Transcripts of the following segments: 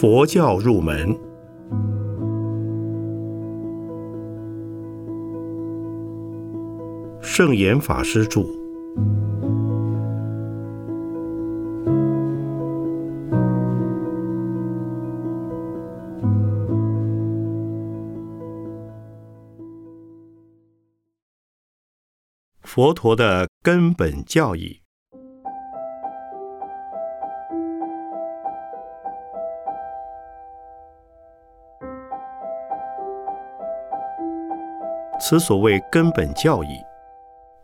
佛教入门，圣严法师著。佛陀的根本教义。此所谓根本教义，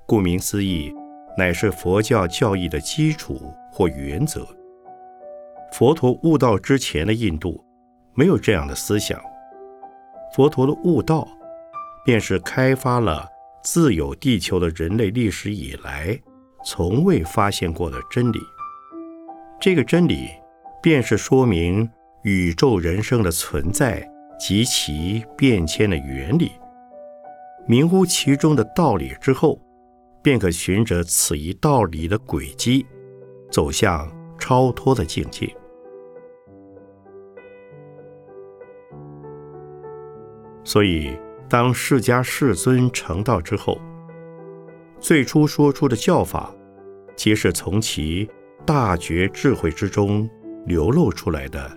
顾名思义，乃是佛教教义的基础或原则。佛陀悟道之前的印度，没有这样的思想。佛陀的悟道，便是开发了自有地球的人类历史以来从未发现过的真理。这个真理，便是说明宇宙人生的存在及其变迁的原理。明乎其中的道理之后，便可循着此一道理的轨迹，走向超脱的境界。所以，当释迦世尊成道之后，最初说出的教法，皆是从其大觉智慧之中流露出来的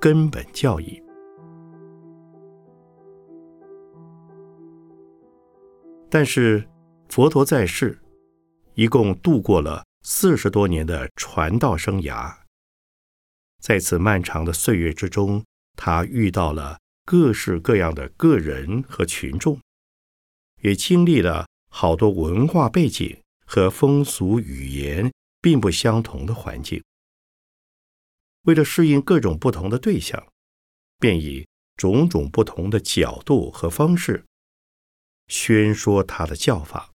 根本教义。但是，佛陀在世，一共度过了四十多年的传道生涯。在此漫长的岁月之中，他遇到了各式各样的个人和群众，也经历了好多文化背景和风俗语言并不相同的环境。为了适应各种不同的对象，便以种种不同的角度和方式。宣说他的教法，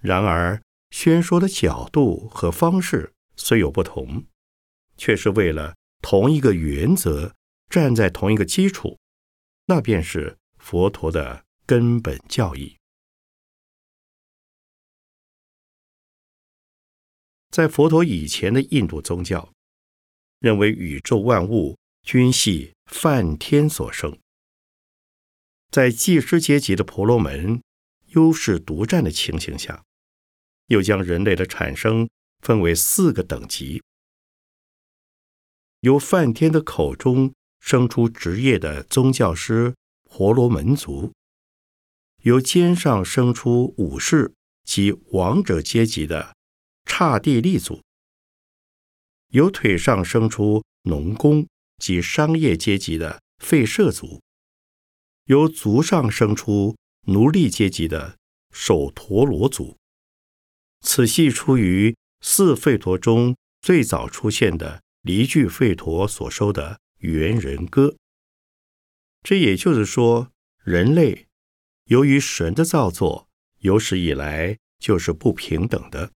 然而宣说的角度和方式虽有不同，却是为了同一个原则，站在同一个基础，那便是佛陀的根本教义。在佛陀以前的印度宗教，认为宇宙万物均系梵天所生。在祭师阶级的婆罗门优势独占的情形下，又将人类的产生分为四个等级：由梵天的口中生出职业的宗教师婆罗门族；由肩上生出武士及王者阶级的刹帝利族；由腿上生出农工及商业阶级的吠舍族。由族上生出奴隶阶级的首陀罗族，此系出于四吠陀中最早出现的离句吠陀所收的猿人歌。这也就是说，人类由于神的造作，有史以来就是不平等的。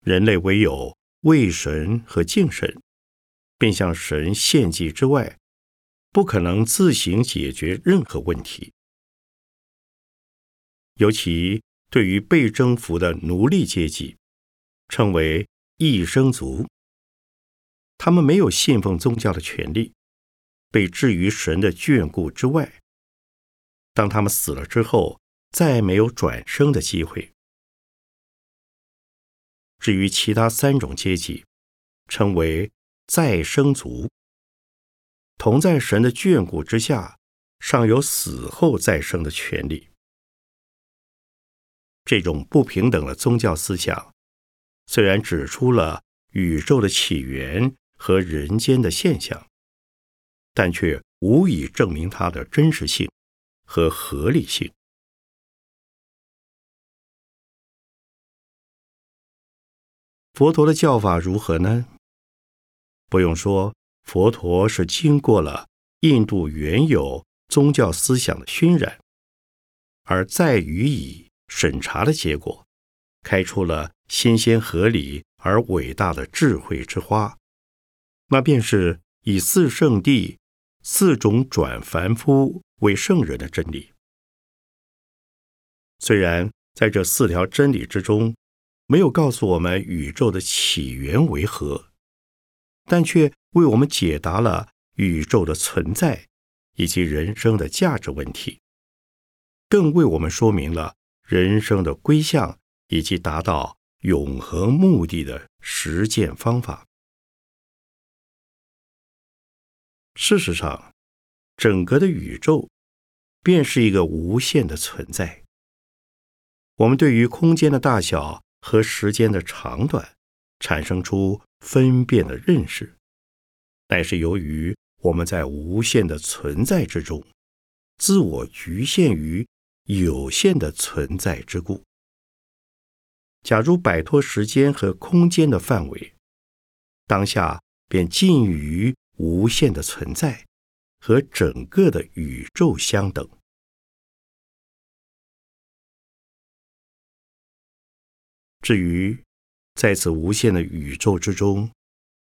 人类唯有为神和敬神，并向神献祭之外。不可能自行解决任何问题，尤其对于被征服的奴隶阶级，称为异生族。他们没有信奉宗教的权利，被置于神的眷顾之外。当他们死了之后，再没有转生的机会。至于其他三种阶级，称为再生族。同在神的眷顾之下，尚有死后再生的权利。这种不平等的宗教思想，虽然指出了宇宙的起源和人间的现象，但却无以证明它的真实性和合理性。佛陀的教法如何呢？不用说。佛陀是经过了印度原有宗教思想的熏染，而再予以审查的结果，开出了新鲜、合理而伟大的智慧之花。那便是以四圣地、四种转凡夫为圣人的真理。虽然在这四条真理之中，没有告诉我们宇宙的起源为何。但却为我们解答了宇宙的存在以及人生的价值问题，更为我们说明了人生的归向以及达到永恒目的的实践方法。事实上，整个的宇宙便是一个无限的存在。我们对于空间的大小和时间的长短产生出分辨的认识，乃是由于我们在无限的存在之中，自我局限于有限的存在之故。假如摆脱时间和空间的范围，当下便近于无限的存在，和整个的宇宙相等。至于在此无限的宇宙之中，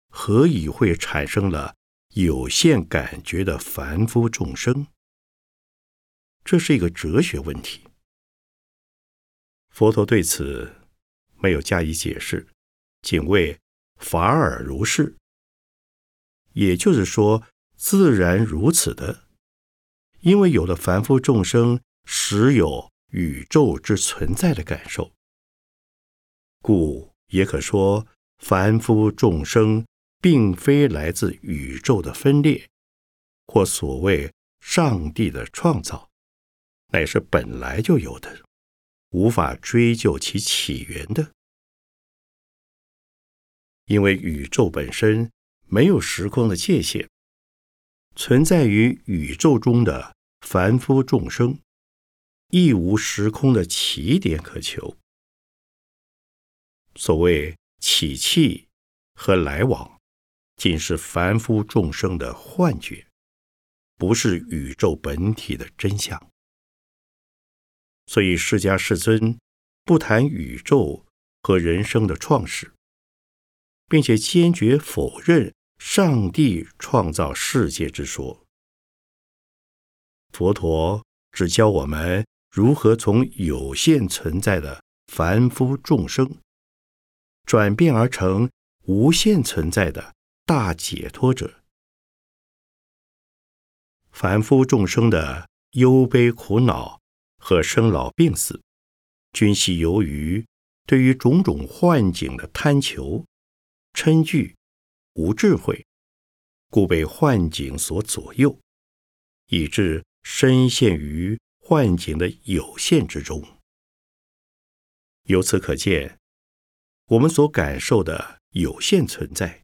何以会产生了有限感觉的凡夫众生？这是一个哲学问题。佛陀对此没有加以解释，仅谓法尔如是。也就是说，自然如此的，因为有了凡夫众生实有宇宙之存在的感受。故也可说，凡夫众生并非来自宇宙的分裂，或所谓上帝的创造，乃是本来就有的，无法追究其起源的。因为宇宙本身没有时空的界限，存在于宇宙中的凡夫众生，亦无时空的起点可求。所谓起气和来往，仅是凡夫众生的幻觉，不是宇宙本体的真相。所以释迦世尊不谈宇宙和人生的创始，并且坚决否认上帝创造世界之说。佛陀只教我们如何从有限存在的凡夫众生。转变而成无限存在的大解脱者，凡夫众生的忧悲苦恼和生老病死，均系由于对于种种幻境的贪求、嗔惧、无智慧，故被幻境所左右，以致深陷于幻境的有限之中。由此可见。我们所感受的有限存在，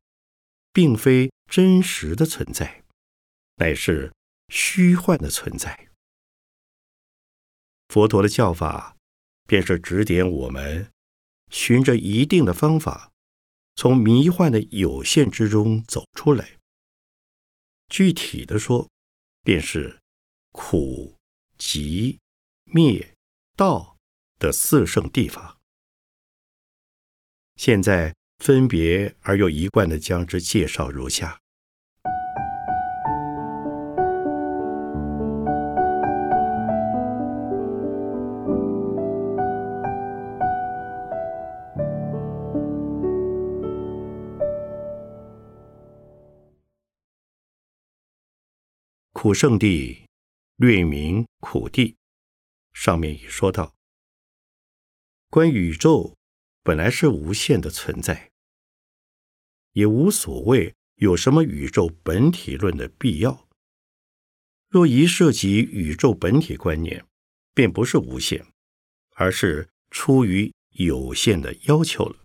并非真实的存在，乃是虚幻的存在。佛陀的教法，便是指点我们，循着一定的方法，从迷幻的有限之中走出来。具体的说，便是苦、集、灭、道的四圣地法。现在分别而又一贯的将之介绍如下：苦圣地，略名苦地。上面已说到，关宇宙。本来是无限的存在，也无所谓有什么宇宙本体论的必要。若一涉及宇宙本体观念，便不是无限，而是出于有限的要求了。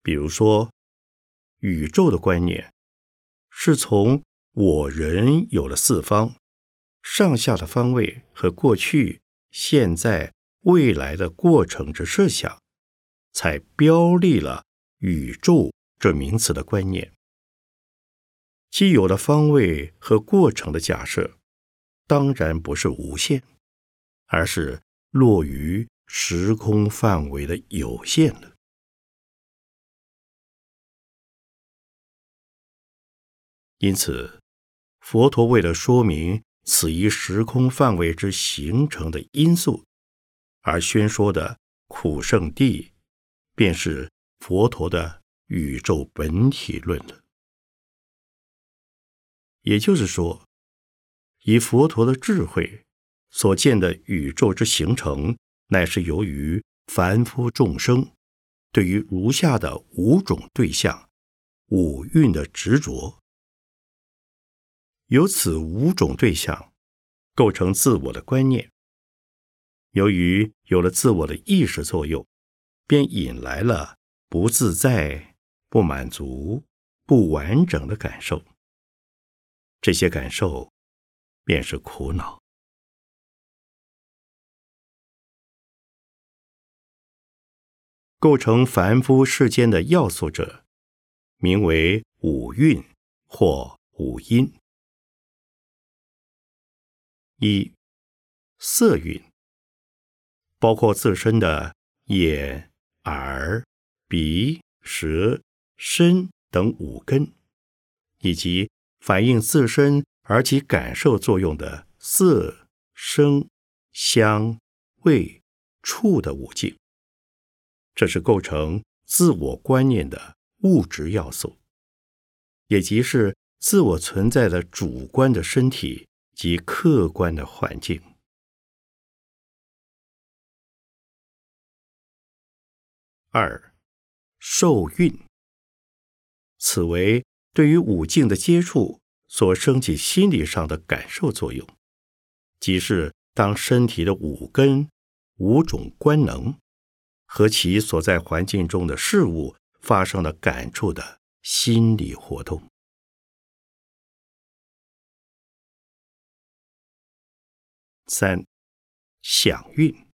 比如说，宇宙的观念是从我人有了四方、上下的方位和过去、现在。未来的过程之设想，才标立了宇宙这名词的观念。既有了方位和过程的假设，当然不是无限，而是落于时空范围的有限了。因此，佛陀为了说明此一时空范围之形成的因素。而宣说的苦圣地，便是佛陀的宇宙本体论了。也就是说，以佛陀的智慧所见的宇宙之形成，乃是由于凡夫众生对于如下的五种对象、五蕴的执着，由此五种对象构成自我的观念。由于有了自我的意识作用，便引来了不自在、不满足、不完整的感受。这些感受便是苦恼。构成凡夫世间的要素者，名为五蕴或五阴。一色蕴。包括自身的眼、耳、鼻、舌、身等五根，以及反映自身而起感受作用的色、声、香、味、触的五境，这是构成自我观念的物质要素，也即是自我存在的主观的身体及客观的环境。二受孕，此为对于五境的接触所升起心理上的感受作用，即是当身体的五根、五种官能和其所在环境中的事物发生了感触的心理活动。三想运，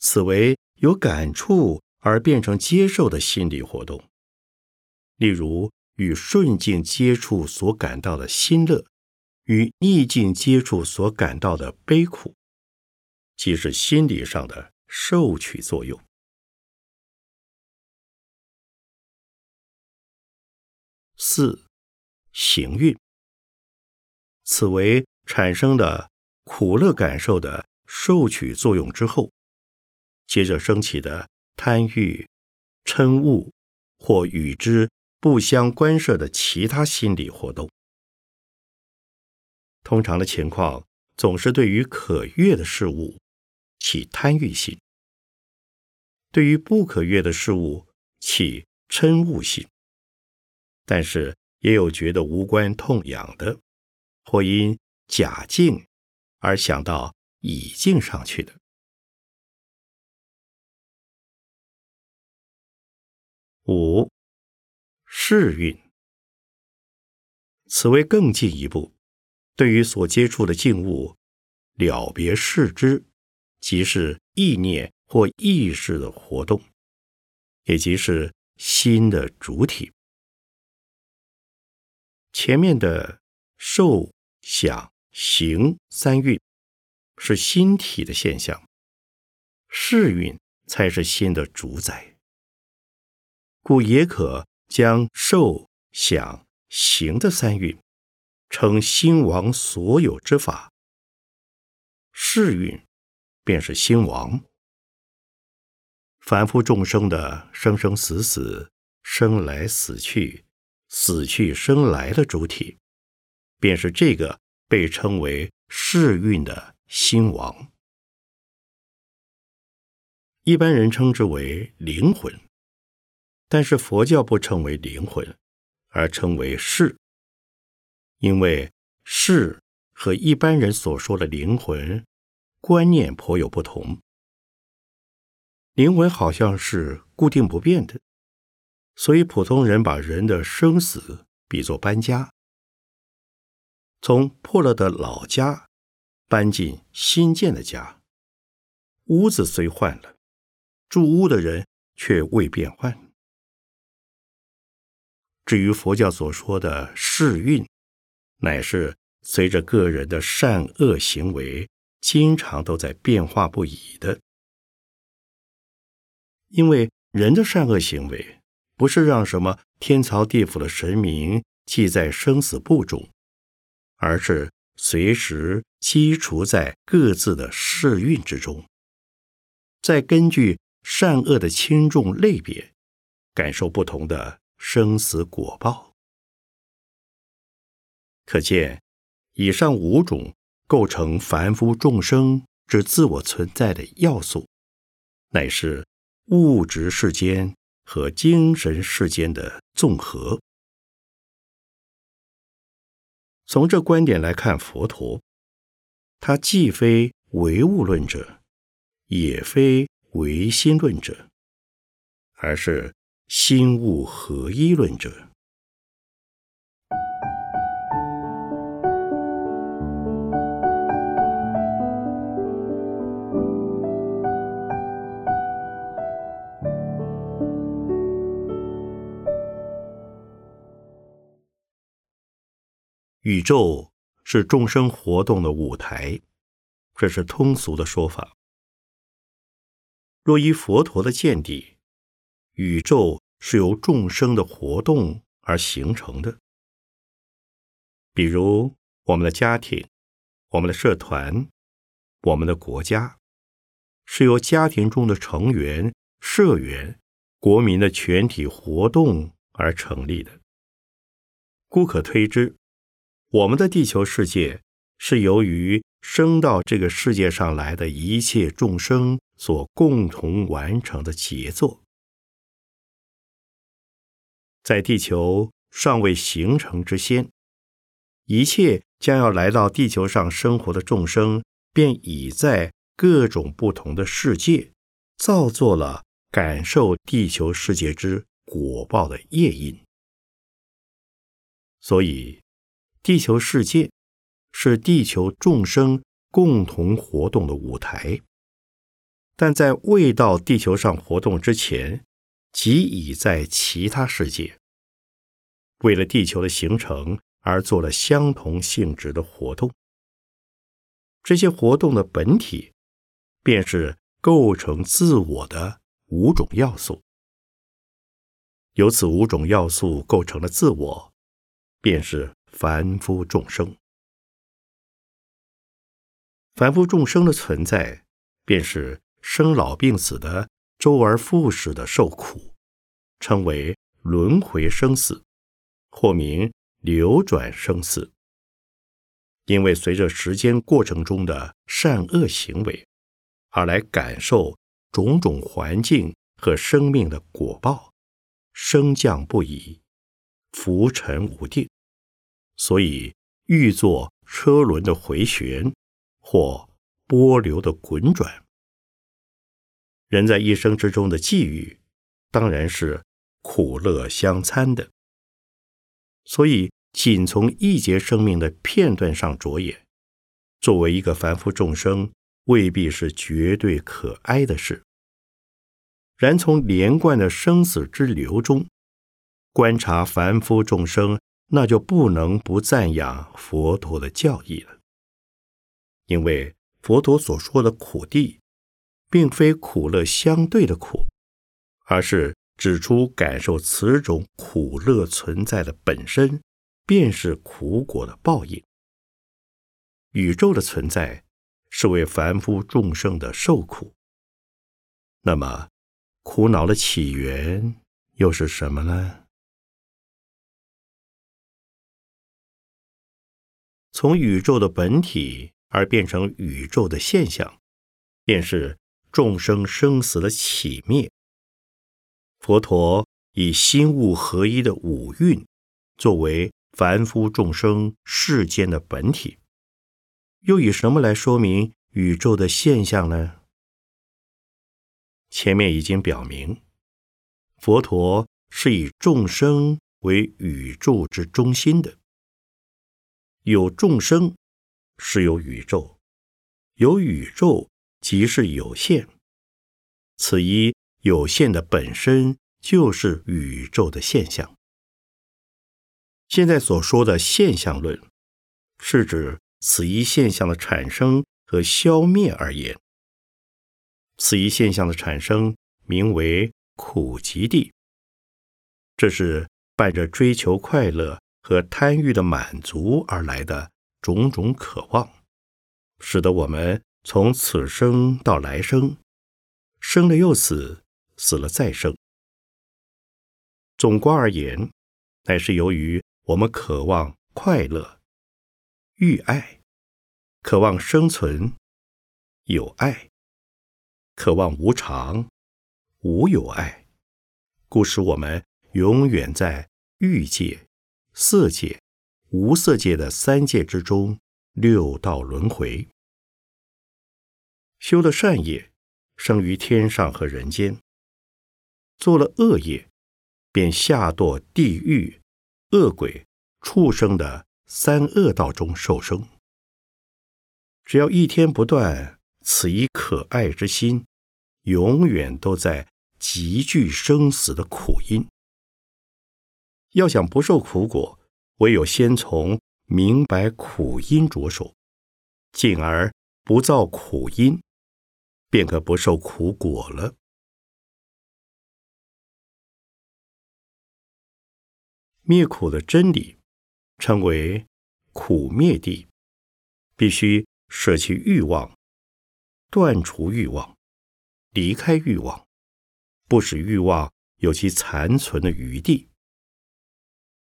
此为。由感触而变成接受的心理活动，例如与顺境接触所感到的心乐，与逆境接触所感到的悲苦，即是心理上的受取作用。四行运，此为产生的苦乐感受的受取作用之后。接着升起的贪欲、嗔恶，或与之不相关涉的其他心理活动，通常的情况总是对于可悦的事物起贪欲心，对于不可悦的事物起嗔恶心。但是也有觉得无关痛痒的，或因假境而想到已境上去的。五世运，此为更进一步，对于所接触的静物了别视之，即是意念或意识的活动，也即是心的主体。前面的受、想、行三运是心体的现象，世运才是心的主宰。故也可将受、想、行的三运称心王所有之法。世运便是心王。凡夫众生的生生死死、生来死去、死去生来的主体，便是这个被称为世运的心王。一般人称之为灵魂。但是佛教不称为灵魂，而称为世，因为世和一般人所说的灵魂观念颇有不同。灵魂好像是固定不变的，所以普通人把人的生死比作搬家，从破了的老家搬进新建的家，屋子虽换了，住屋的人却未变换。至于佛教所说的世运，乃是随着个人的善恶行为，经常都在变化不已的。因为人的善恶行为，不是让什么天曹地府的神明记在生死簿中，而是随时积除在各自的世运之中，再根据善恶的轻重类别，感受不同的。生死果报。可见，以上五种构成凡夫众生之自我存在的要素，乃是物质世间和精神世间的综合。从这观点来看，佛陀，他既非唯物论者，也非唯心论者，而是心物合一论者。宇宙是众生活动的舞台，这是通俗的说法。若依佛陀的见地，宇宙是由众生的活动而形成的。比如我们的家庭、我们的社团、我们的国家，是由家庭中的成员、社员、国民的全体活动而成立的。故可推之。我们的地球世界是由于生到这个世界上来的一切众生所共同完成的杰作。在地球尚未形成之先，一切将要来到地球上生活的众生，便已在各种不同的世界造作了感受地球世界之果报的业因，所以。地球世界是地球众生共同活动的舞台，但在未到地球上活动之前，即已在其他世界。为了地球的形成而做了相同性质的活动。这些活动的本体，便是构成自我的五种要素。由此五种要素构成了自我，便是。凡夫众生，凡夫众生的存在，便是生老病死的周而复始的受苦，称为轮回生死，或名流转生死。因为随着时间过程中的善恶行为，而来感受种种环境和生命的果报，升降不已，浮沉无定。所以，欲作车轮的回旋，或波流的滚转。人在一生之中的际遇，当然是苦乐相参的。所以，仅从一节生命的片段上着眼，作为一个凡夫众生，未必是绝对可哀的事。然从连贯的生死之流中，观察凡夫众生。那就不能不赞扬佛陀的教义了，因为佛陀所说的苦地，并非苦乐相对的苦，而是指出感受此种苦乐存在的本身，便是苦果的报应。宇宙的存在是为凡夫众生的受苦，那么苦恼的起源又是什么呢？从宇宙的本体而变成宇宙的现象，便是众生生死的起灭。佛陀以心物合一的五蕴作为凡夫众生世间的本体，又以什么来说明宇宙的现象呢？前面已经表明，佛陀是以众生为宇宙之中心的。有众生，是有宇宙；有宇宙，即是有限。此一有限的本身，就是宇宙的现象。现在所说的现象论，是指此一现象的产生和消灭而言。此一现象的产生，名为苦集地，这是伴着追求快乐。和贪欲的满足而来的种种渴望，使得我们从此生到来生，生了又死，死了再生。总观而言，乃是由于我们渴望快乐、欲爱，渴望生存，有爱；渴望无常，无有爱。故使我们永远在欲界、色界、无色界的三界之中六道轮回。修了善业，生于天上和人间；做了恶业，便下堕地狱、恶鬼、畜生的三恶道中受生。只要一天不断此一可爱之心，永远都在。极具生死的苦因，要想不受苦果，唯有先从明白苦因着手，进而不造苦因，便可不受苦果了。灭苦的真理，称为苦灭地，必须舍弃欲望，断除欲望，离开欲望。不使欲望有其残存的余地，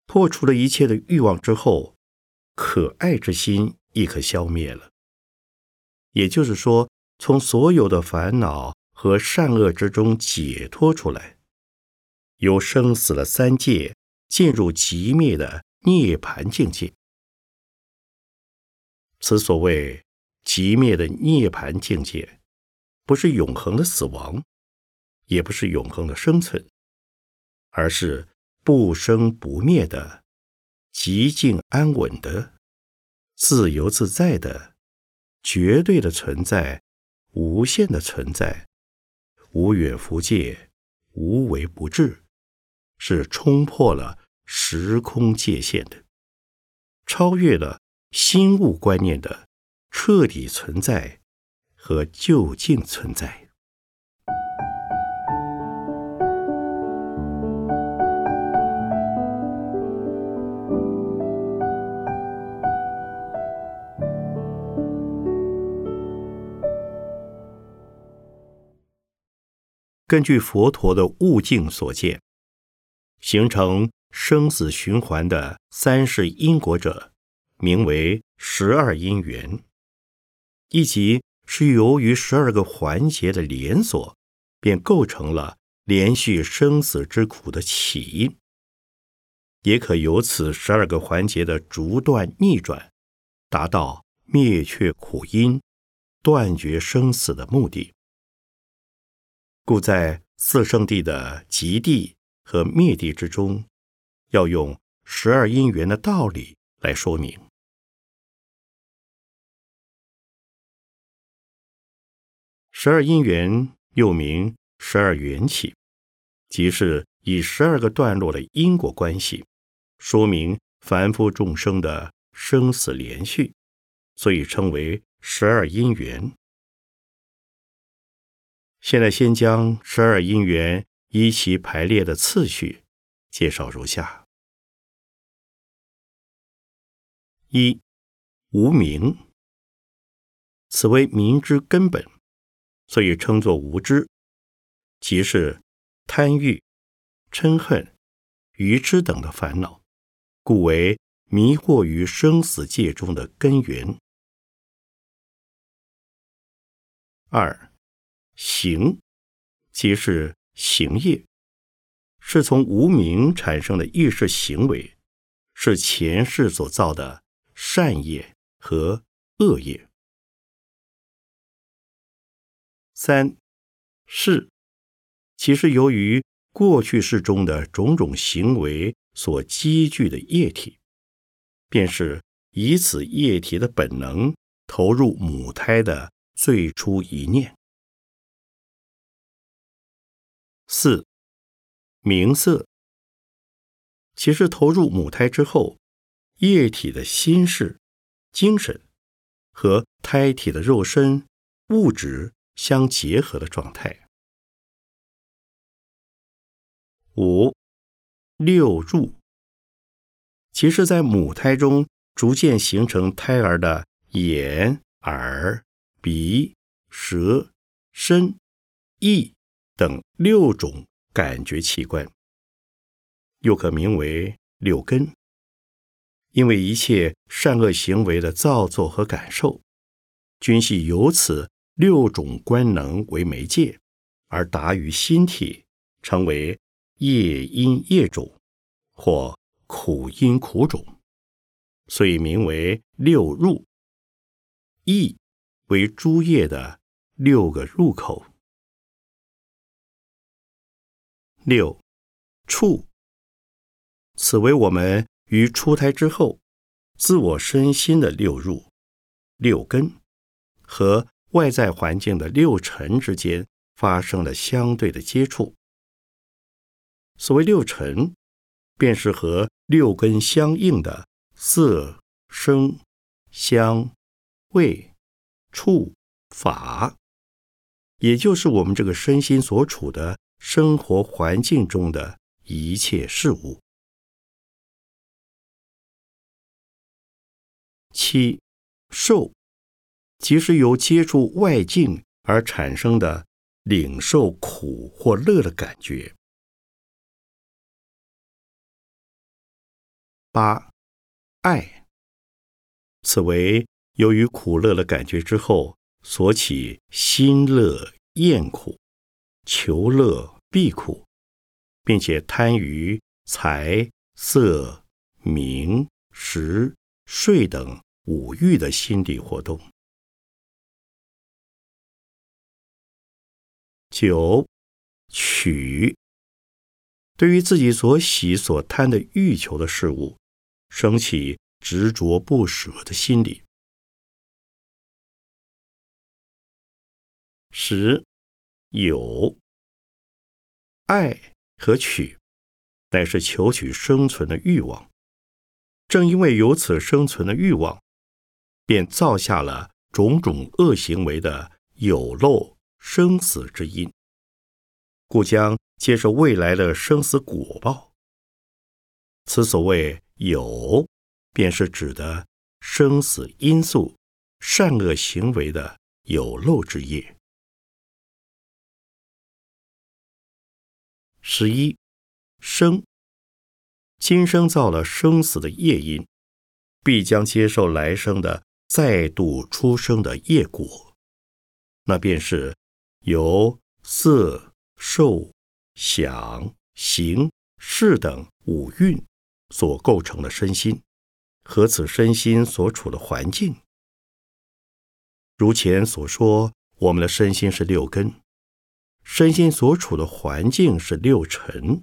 破除了一切的欲望之后，可爱之心亦可消灭了。也就是说，从所有的烦恼和善恶之中解脱出来，由生死的三界进入极灭的涅盘境界。此所谓极灭的涅盘境界，不是永恒的死亡。也不是永恒的生存，而是不生不灭的、极静安稳的、自由自在的、绝对的存在、无限的存在、无远弗届、无为不至，是冲破了时空界限的，超越了心物观念的彻底存在和究竟存在。根据佛陀的悟境所见，形成生死循环的三世因果者，名为十二因缘。一即是由于十二个环节的连锁，便构成了连续生死之苦的起因，也可由此十二个环节的逐断逆转，达到灭却苦因、断绝生死的目的。故在四圣地的极地和灭地之中，要用十二因缘的道理来说明。十二因缘又名十二缘起，即是以十二个段落的因果关系，说明凡夫众生的生死连续，所以称为十二因缘。现在先将十二因缘依其排列的次序介绍如下：一、无明，此为明之根本，所以称作无知，即是贪欲、嗔恨、愚痴等的烦恼，故为迷惑于生死界中的根源。二。行，即是行业，是从无名产生的意识行为，是前世所造的善业和恶业。三是，其实由于过去世中的种种行为所积聚的液体，便是以此液体的本能投入母胎的最初一念。四明色，其实投入母胎之后，液体的心事、精神和胎体的肉身物质相结合的状态。五六入，其实，在母胎中逐渐形成胎儿的眼、耳、鼻、舌、身、意。等六种感觉器官，又可名为六根。因为一切善恶行为的造作和感受，均系由此六种官能为媒介，而达于心体，成为业因业种，或苦因苦种，所以名为六入。意为诸业的六个入口。六处，此为我们。于出胎之后，自我身心的六入、六根和外在环境的六尘之间发生了相对的接触。所谓六尘，便是和六根相应的色、声、香、味、触、法，也就是我们这个身心所处的生活环境中的一切事物。七受，即是由接触外境而产生的领受苦或乐的感觉。八爱，此为由于苦乐的感觉之后所起心乐厌苦、求乐避苦，并且贪于财色名食。睡等五欲的心理活动。九取，对于自己所喜所贪的欲求的事物，升起执着不舍的心理。十有爱和取，乃是求取生存的欲望。正因为有此生存的欲望，便造下了种种恶行为的有漏生死之因，故将接受未来的生死果报。此所谓有，便是指的生死因素、善恶行为的有漏之业。十一生。今生造了生死的业因，必将接受来生的再度出生的业果，那便是由色、受、想、行、识等五蕴所构成的身心，和此身心所处的环境。如前所说，我们的身心是六根，身心所处的环境是六尘，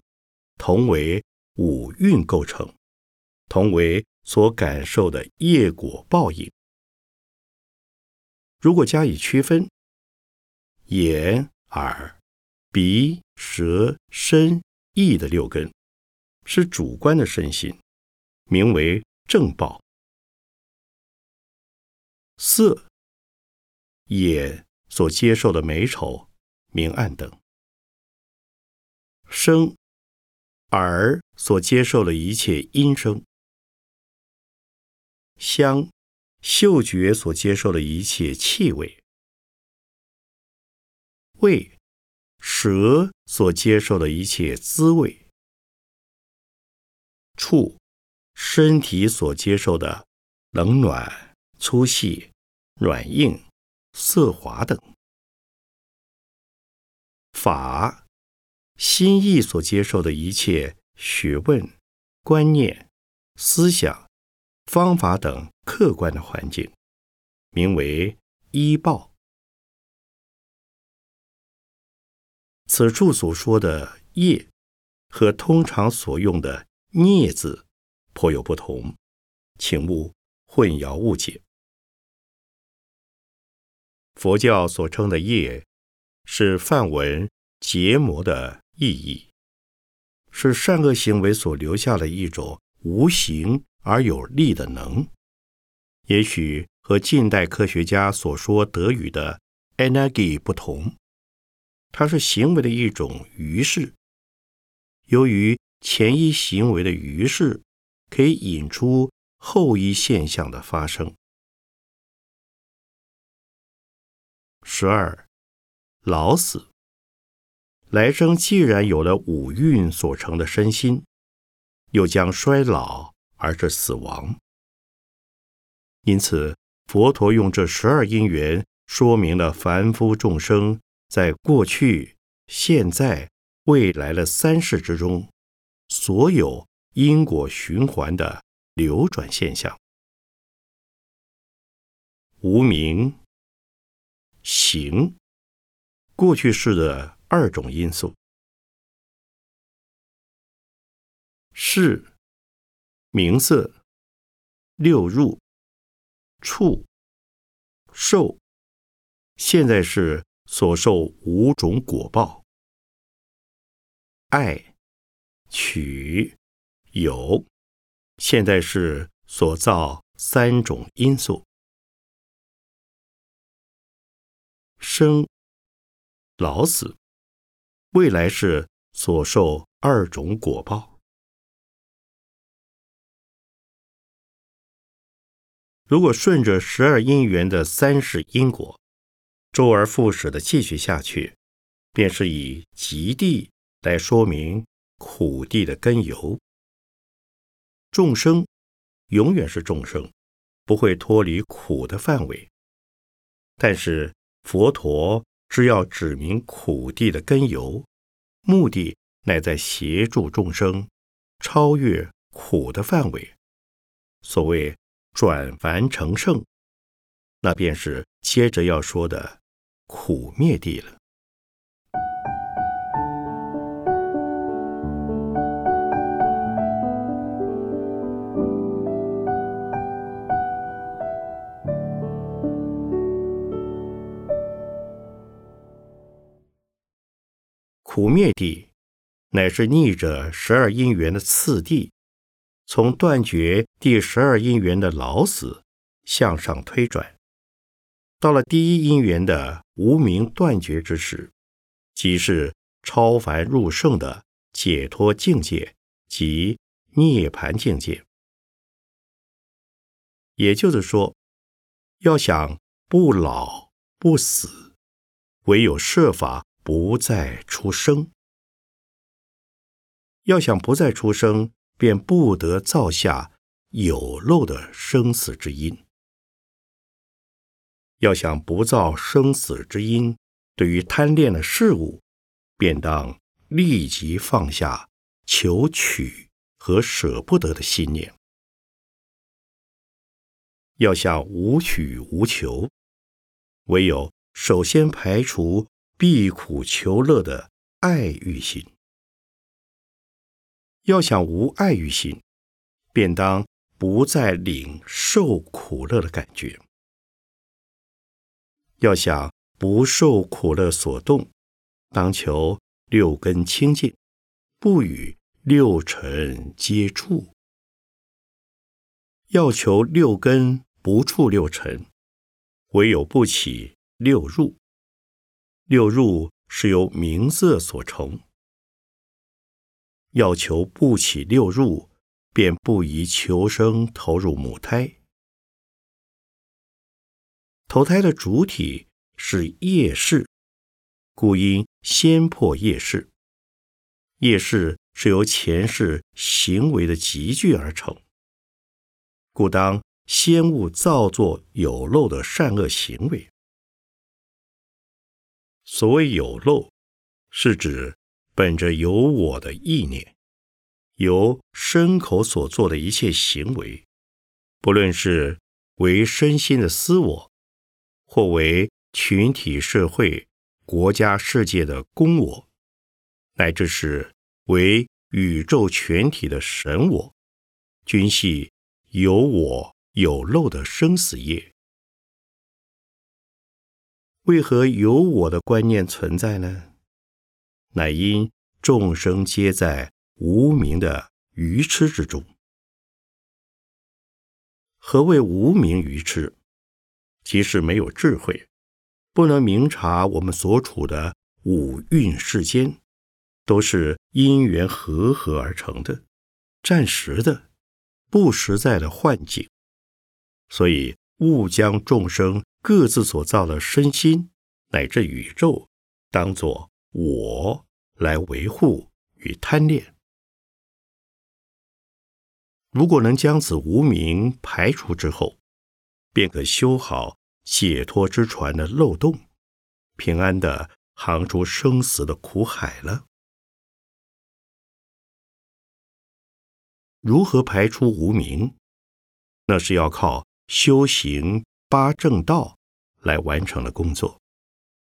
同为。五蕴构成，同为所感受的业果报应。如果加以区分，眼、耳、鼻、舌、身、意的六根是主观的身心，名为正报；色、眼所接受的美丑、明暗等；声。耳所接受的一切音声，香，嗅觉所接受的一切气味，味，舌所接受的一切滋味，触，身体所接受的冷暖、粗细、软硬、色滑等，法。心意所接受的一切学问、观念、思想、方法等客观的环境，名为依报。此处所说的业，和通常所用的孽字颇有不同，请勿混淆误解。佛教所称的业，是梵文结魔的。意义是善恶行为所留下的一种无形而有力的能，也许和近代科学家所说德语的 “energy” 不同，它是行为的一种余势。由于前一行为的余势，可以引出后一现象的发生。十二，老死。来生既然有了五蕴所成的身心，又将衰老而是死亡。因此，佛陀用这十二因缘说明了凡夫众生在过去、现在、未来的三世之中，所有因果循环的流转现象。无名、行、过去式的二种因素，是名色、六入、触、受，现在是所受五种果报，爱、取、有，现在是所造三种因素。生、老、死，未来世所受二种果报。如果顺着十二因缘的三世因果，周而复始的继续下去，便是以极地来说明苦地的根由。众生永远是众生，不会脱离苦的范围，但是。佛陀只要指明苦地的根由，目的乃在协助众生超越苦的范围。所谓转凡成圣，那便是接着要说的苦灭地了。不灭地，乃是逆着十二因缘的次第，从断绝第十二因缘的老死向上推转，到了第一因缘的无名断绝之时，即是超凡入圣的解脱境界及涅盘境界。也就是说，要想不老不死，唯有设法。不再出生，要想不再出生，便不得造下有漏的生死之因。要想不造生死之因，对于贪恋的事物，便当立即放下求取和舍不得的信念。要想无取无求，唯有首先排除。避苦求乐的爱欲心，要想无爱欲心，便当不再领受苦乐的感觉；要想不受苦乐所动，当求六根清净，不与六尘接触；要求六根不触六尘，唯有不起六入。六入是由名色所成，要求不起六入，便不宜求生投入母胎。投胎的主体是业事，故应先破业事。业事是由前世行为的集聚而成，故当先勿造作有漏的善恶行为。所谓有漏，是指本着有我的意念，由身口所做的一切行为，不论是为身心的私我，或为群体社会、国家世界的公我，乃至是为宇宙全体的神我，均系有我有漏的生死业。为何有我的观念存在呢？乃因众生皆在无名的愚痴之中。何谓无名愚痴？即是没有智慧，不能明察我们所处的五蕴世间，都是因缘合合而成的，暂时的、不实在的幻境。所以勿将众生。各自所造的身心乃至宇宙，当作我来维护与贪恋。如果能将此无名排除之后，便可修好解脱之船的漏洞，平安的航出生死的苦海了。如何排出无名？那是要靠修行八正道来完成了工作，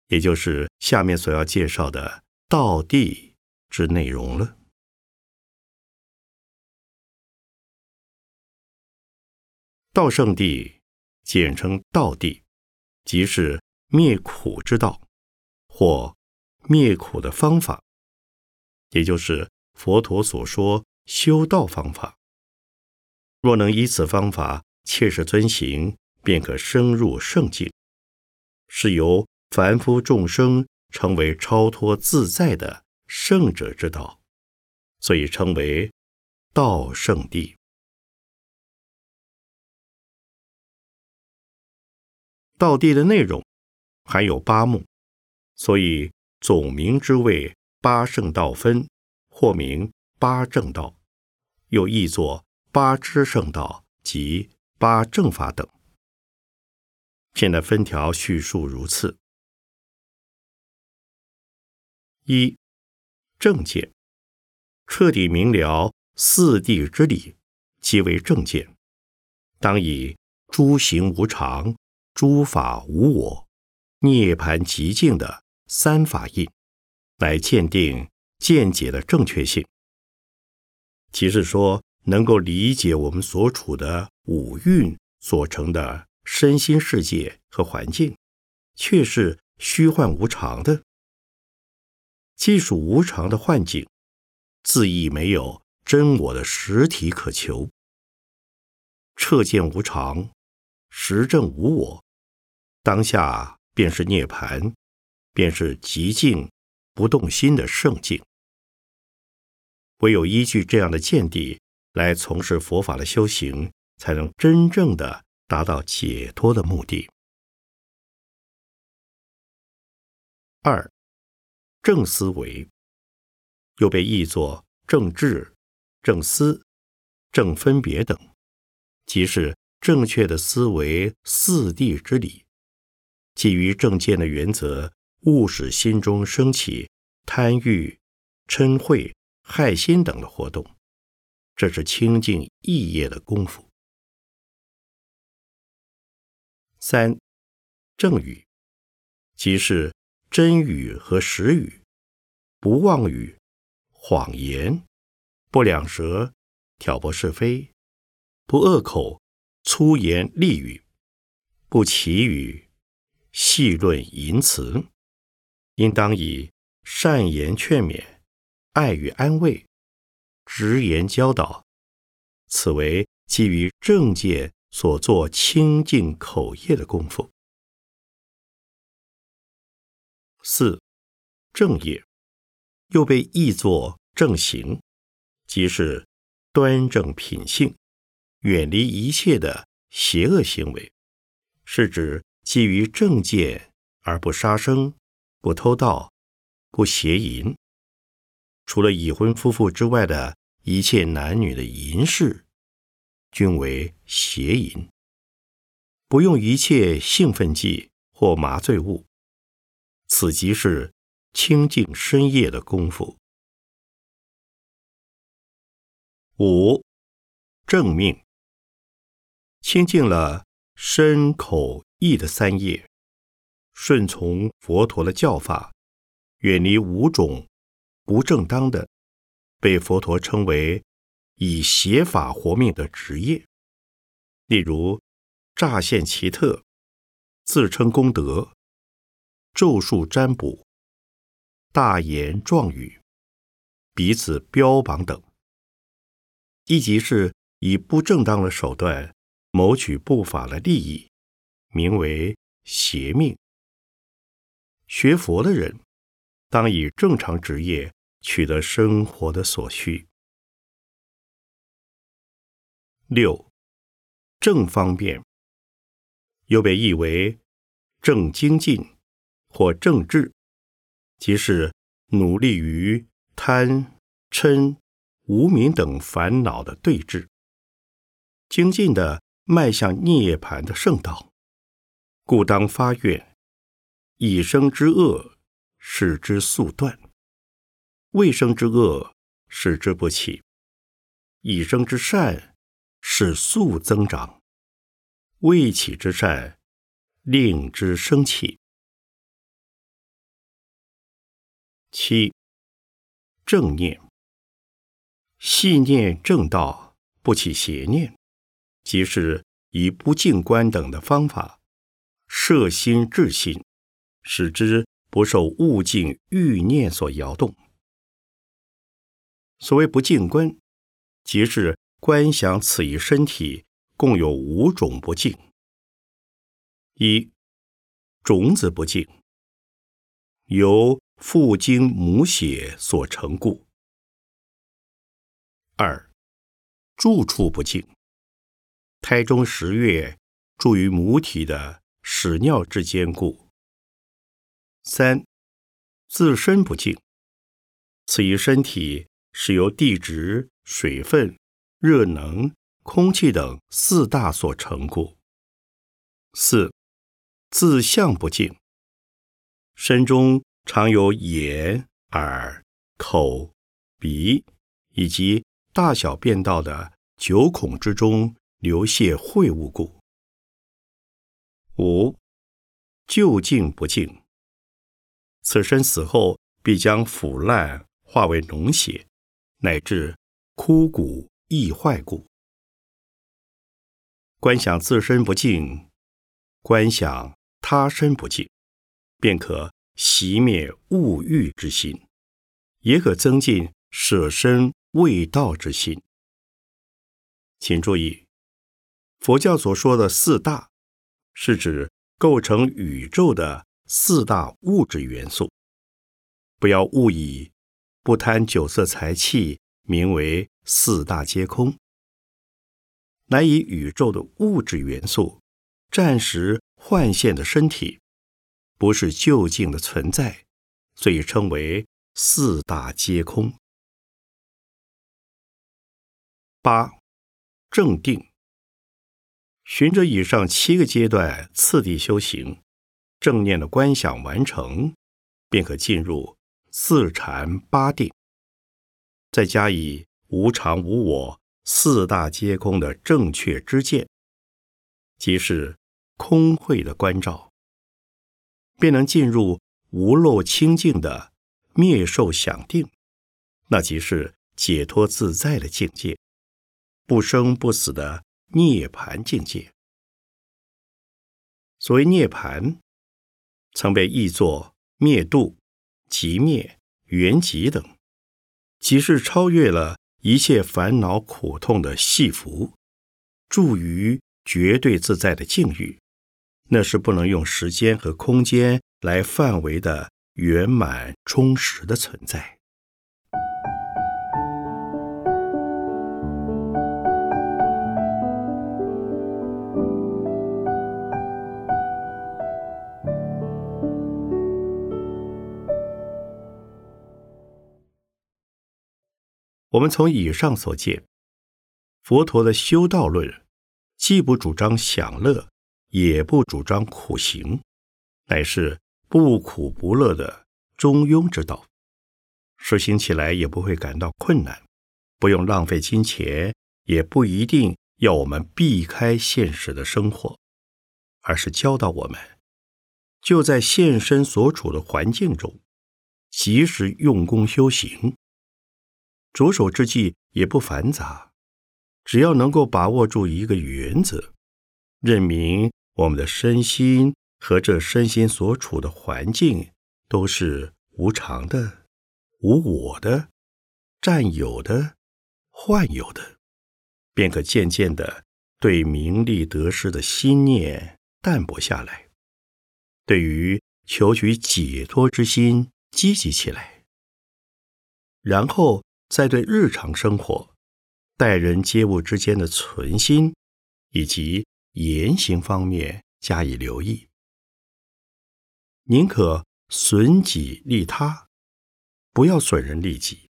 也就是下面所要介绍的道地之内容了。道圣地，简称道地，即是灭苦之道，或灭苦的方法，也就是佛陀所说修道方法。若能以此方法切实遵行，便可升入圣境，是由凡夫众生成为超脱自在的圣者之道，所以称为道圣地。道地的内容含有八目，所以总名之谓八圣道分，或名八正道，又译作八支圣道及八正法等。现在分条叙述如次：一正见，彻底明了四谛之理，即为正见。当以诸行无常。诸法无我，涅盘极境的三法印，来鉴定见解的正确性。即是说，能够理解我们所处的五蕴所成的身心世界和环境，却是虚幻无常的，既属无常的幻境，自亦没有真我的实体可求。彻见无常，实证无我。当下便是涅盘，便是极静不动心的圣境。唯有依据这样的见地来从事佛法的修行，才能真正的达到解脱的目的。二正思维，又被译作正智、正思、正分别等，即是正确的思维四谛之理。基于正见的原则，勿使心中升起贪欲、嗔恚、害心等的活动，这是清净意业的功夫。三正语，即是真语和实语，不妄语、谎言、不两舌、挑拨是非、不恶口、粗言利语、不绮语。细论淫词，应当以善言劝勉、爱与安慰、直言教导，此为基于正见所做清净口业的功夫。四正业又被译作正行，即是端正品性，远离一切的邪恶行为，是指。基于正见而不杀生、不偷盗、不邪淫，除了已婚夫妇之外的一切男女的淫事，均为邪淫。不用一切兴奋剂或麻醉物，此即是清净深夜的功夫。五正命，清净了身口。意的三业，顺从佛陀的教法，远离五种不正当的，被佛陀称为以邪法活命的职业，例如乍现奇特、自称功德、咒术占卜、大言壮语、彼此标榜等，亦即是以不正当的手段谋取不法的利益。名为邪命。学佛的人，当以正常职业取得生活的所需。六正方便，又被译为正精进或正智，即是努力于贪嗔无明等烦恼的对治，精进的迈向涅槃的圣道，故当发愿：以生之恶，使之速断；未生之恶，使之不起；以生之善，使速增长；未起之善，令之生起。七正念，细念正道，不起邪念，即是以不净观等的方法摄心治心，使之不受物境欲念所摇动。所谓不净观，即是观想此一身体共有五种不净：一种子不净，由。父精母血所成故。二，住处不净。胎中十月住于母体的屎尿之间故。三，自身不净。此一身体是由地质、水分、热能、空气等四大所成故。四，自相不净。身中。常有眼、耳、口、鼻以及大小便道的九孔之中流泻秽物故。五、究竟不净，此身死后必将腐烂化为脓血，乃至枯骨易坏故。观想自身不净，观想他身不净，便可。熄灭物欲之心，也可增进舍身为道之心。请注意，佛教所说的四大，是指构成宇宙的四大物质元素。不要误以不贪酒色财气，名为四大皆空，乃以宇宙的物质元素暂时幻现的身体。不是究竟的存在，所以称为四大皆空。八正定，循着以上七个阶段次第修行，正念的观想完成，便可进入四禅八定，再加以无常无我、四大皆空的正确知见，即是空慧的关照。便能进入无漏清净的灭受想定，那即是解脱自在的境界，不生不死的涅盘境界。所谓涅盘，曾被译作灭度、极灭、圆寂等，即是超越了一切烦恼苦痛的戏服，住于绝对自在的境遇。那是不能用时间和空间来范围的圆满充实的存在。我们从以上所见，佛陀的修道论既不主张享乐。也不主张苦行，乃是不苦不乐的中庸之道，实行起来也不会感到困难，不用浪费金钱，也不一定要我们避开现实的生活，而是教导我们，就在现身所处的环境中，及时用功修行，着手之际也不繁杂，只要能够把握住一个原则，认明。我们的身心和这身心所处的环境都是无常的、无我的、占有的、幻有的，便可渐渐的对名利得失的心念淡薄下来，对于求取解脱之心积极起来，然后在对日常生活、待人接物之间的存心以及。言行方面加以留意，宁可损己利他，不要损人利己，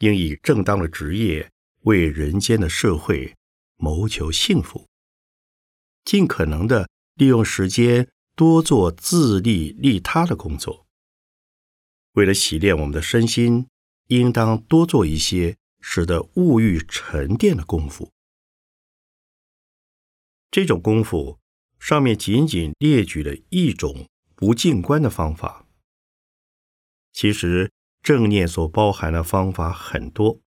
应以正当的职业为人间的社会谋求幸福，尽可能的利用时间多做自利利他的工作。为了洗练我们的身心，应当多做一些使得物欲沉淀的功夫。这种功夫上面仅仅列举了一种不静观的方法，其实正念所包含的方法很多，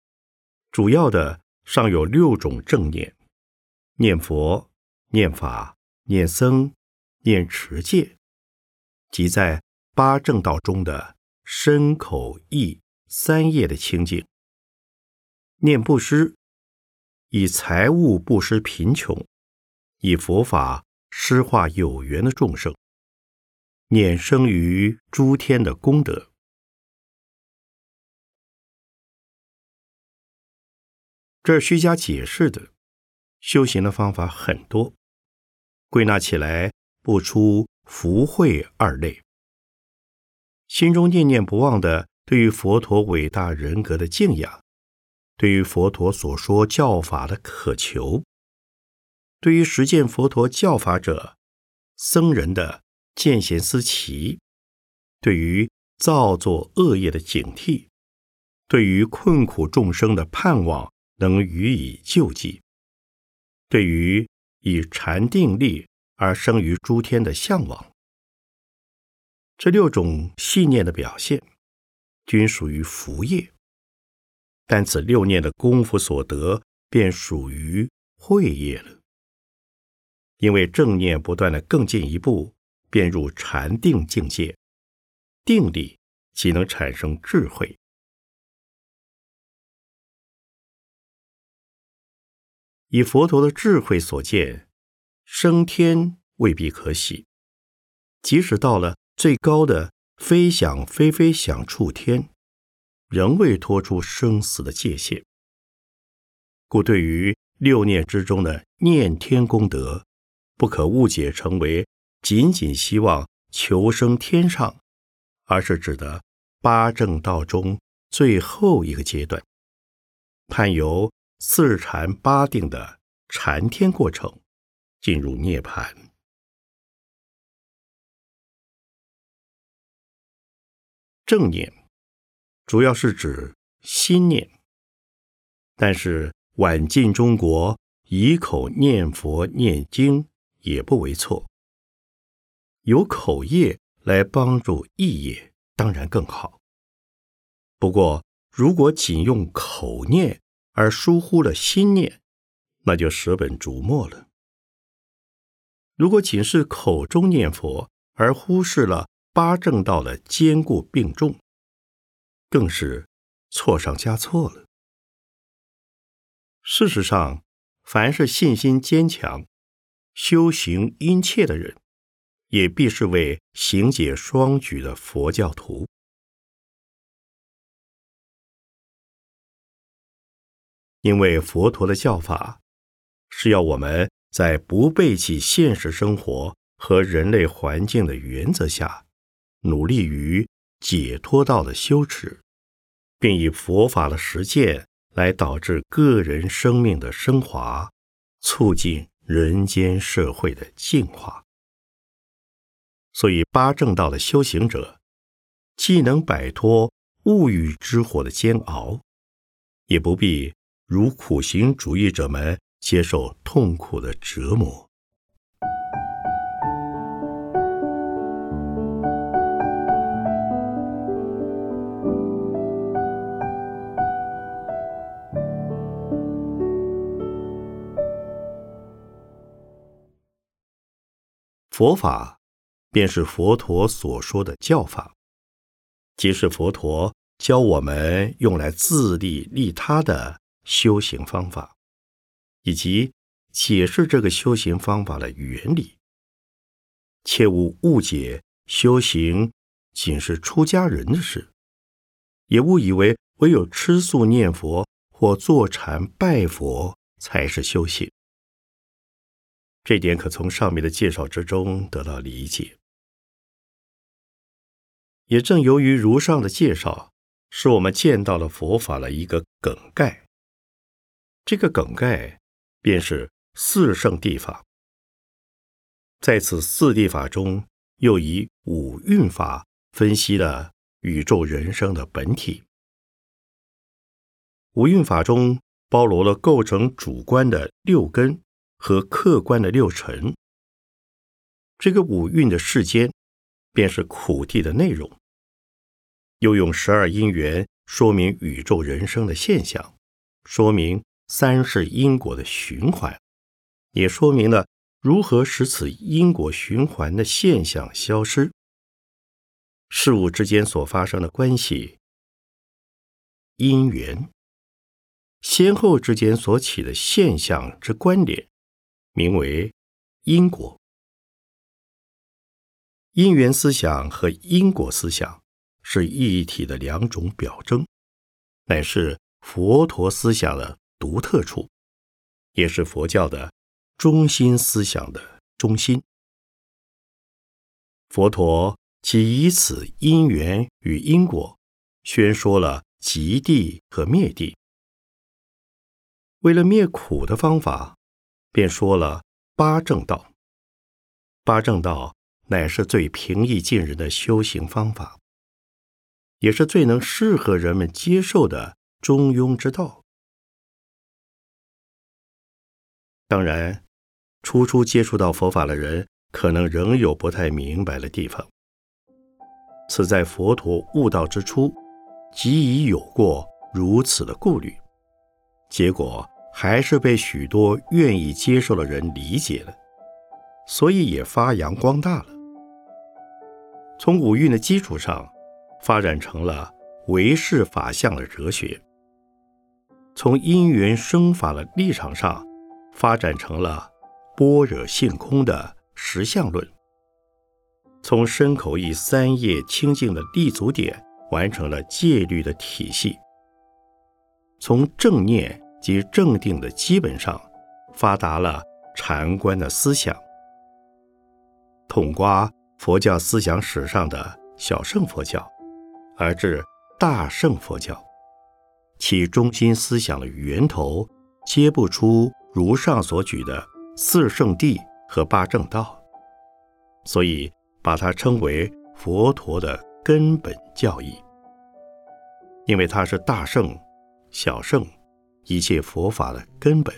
主要的尚有六种正念。念佛、念法、念僧、念持戒，即在八正道中的身口意三业的清净。念布施，以财物布施贫穷，以佛法施化有缘的众生。念生于诸天的功德，这是虚假解释的。修行的方法很多，归纳起来不出福慧二类。心中念念不忘的对于佛陀伟大人格的敬仰，对于佛陀所说教法的渴求，对于实践佛陀教法者僧人的见贤思齐，对于造作恶业的警惕，对于困苦众生的盼望，能予以救济。对于以禅定力而生于诸天的向往，这六种信念的表现，均属于福业。但此六念的功夫所得，便属于慧业了。因为正念不断的更进一步，便入禅定境界，定力即能产生智慧。以佛陀的智慧所见，升天未必可喜。即使到了最高的飞想飞飞想触天，仍未脱出生死的界限。故对于六念之中的念天功德，不可误解成为仅仅希望求生天上，而是指的八正道中最后一个阶段，盼由。四禅八定的禅天过程，进入涅槃。正念主要是指心念，但是晚近中国以口念佛念经也不为错。有口业来帮助意业，当然更好。不过，如果仅用口念，而疏忽了心念，那就舍本逐末了。如果仅是口中念佛，而忽视了八正道的坚固并重，更是错上加错了。事实上，凡是信心坚强、修行殷切的人，也必是为行解双举的佛教徒。因为佛陀的教法是要我们在不背弃现实生活和人类环境的原则下，努力于解脱道的修持，并以佛法的实践来导致个人生命的升华，促进人间社会的净化。所以，八正道的修行者，既能摆脱物欲之火的煎熬，也不必。如苦行主义者们接受痛苦的折磨，佛法便是佛陀所说的教法，即是佛陀教我们用来自利利他的。修行方法，以及解释这个修行方法的原理，切勿误解修行仅是出家人的事，也误以为唯有吃素念佛或坐禅拜佛才是修行。这点可从上面的介绍之中得到理解。也正由于如上的介绍，使我们见到了佛法的一个梗概。这个梗概便是四圣谛法。在此四谛法中，又以五蕴法分析了宇宙人生的本体。五蕴法中包罗了构成主观的六根和客观的六尘。这个五蕴的世间，便是苦谛的内容。又用十二因缘说明宇宙人生的现象，说明三世因果的循环，也说明了。如何使此因果循环的现象消失？事物之间所发生的关系，因缘先后之间所起的现象之关联，名为因果。因缘思想和因果思想是一体的两种表征，乃是佛陀思想的独特处，也是佛教的。中心思想的中心，佛陀即以此因缘与因果，宣说了极地和灭地。为了灭苦的方法，便说了八正道。八正道乃是最平易近人的修行方法，也是最能适合人们接受的中庸之道。当然。初初接触到佛法的人，可能仍有不太明白的地方。此在佛陀悟道之初，即已有过如此的顾虑，结果还是被许多愿意接受的人理解了，所以也发扬光大了。从五蕴的基础上，发展成了唯识法相的哲学；从因缘生法的立场上，发展成了。般若性空的实相论，从身口意三业清净的立足点完成了戒律的体系，从正念及正定的基本上发达了禅观的思想，统刮佛教思想史上的小乘佛教，而至大乘佛教，其中心思想的源头皆不出如上所举的。四圣谛和八正道，所以把它称为佛陀的根本教义。因为它是大圣、小圣一切佛法的根本，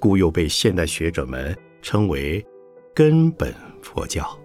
故又被现代学者们称为根本佛教。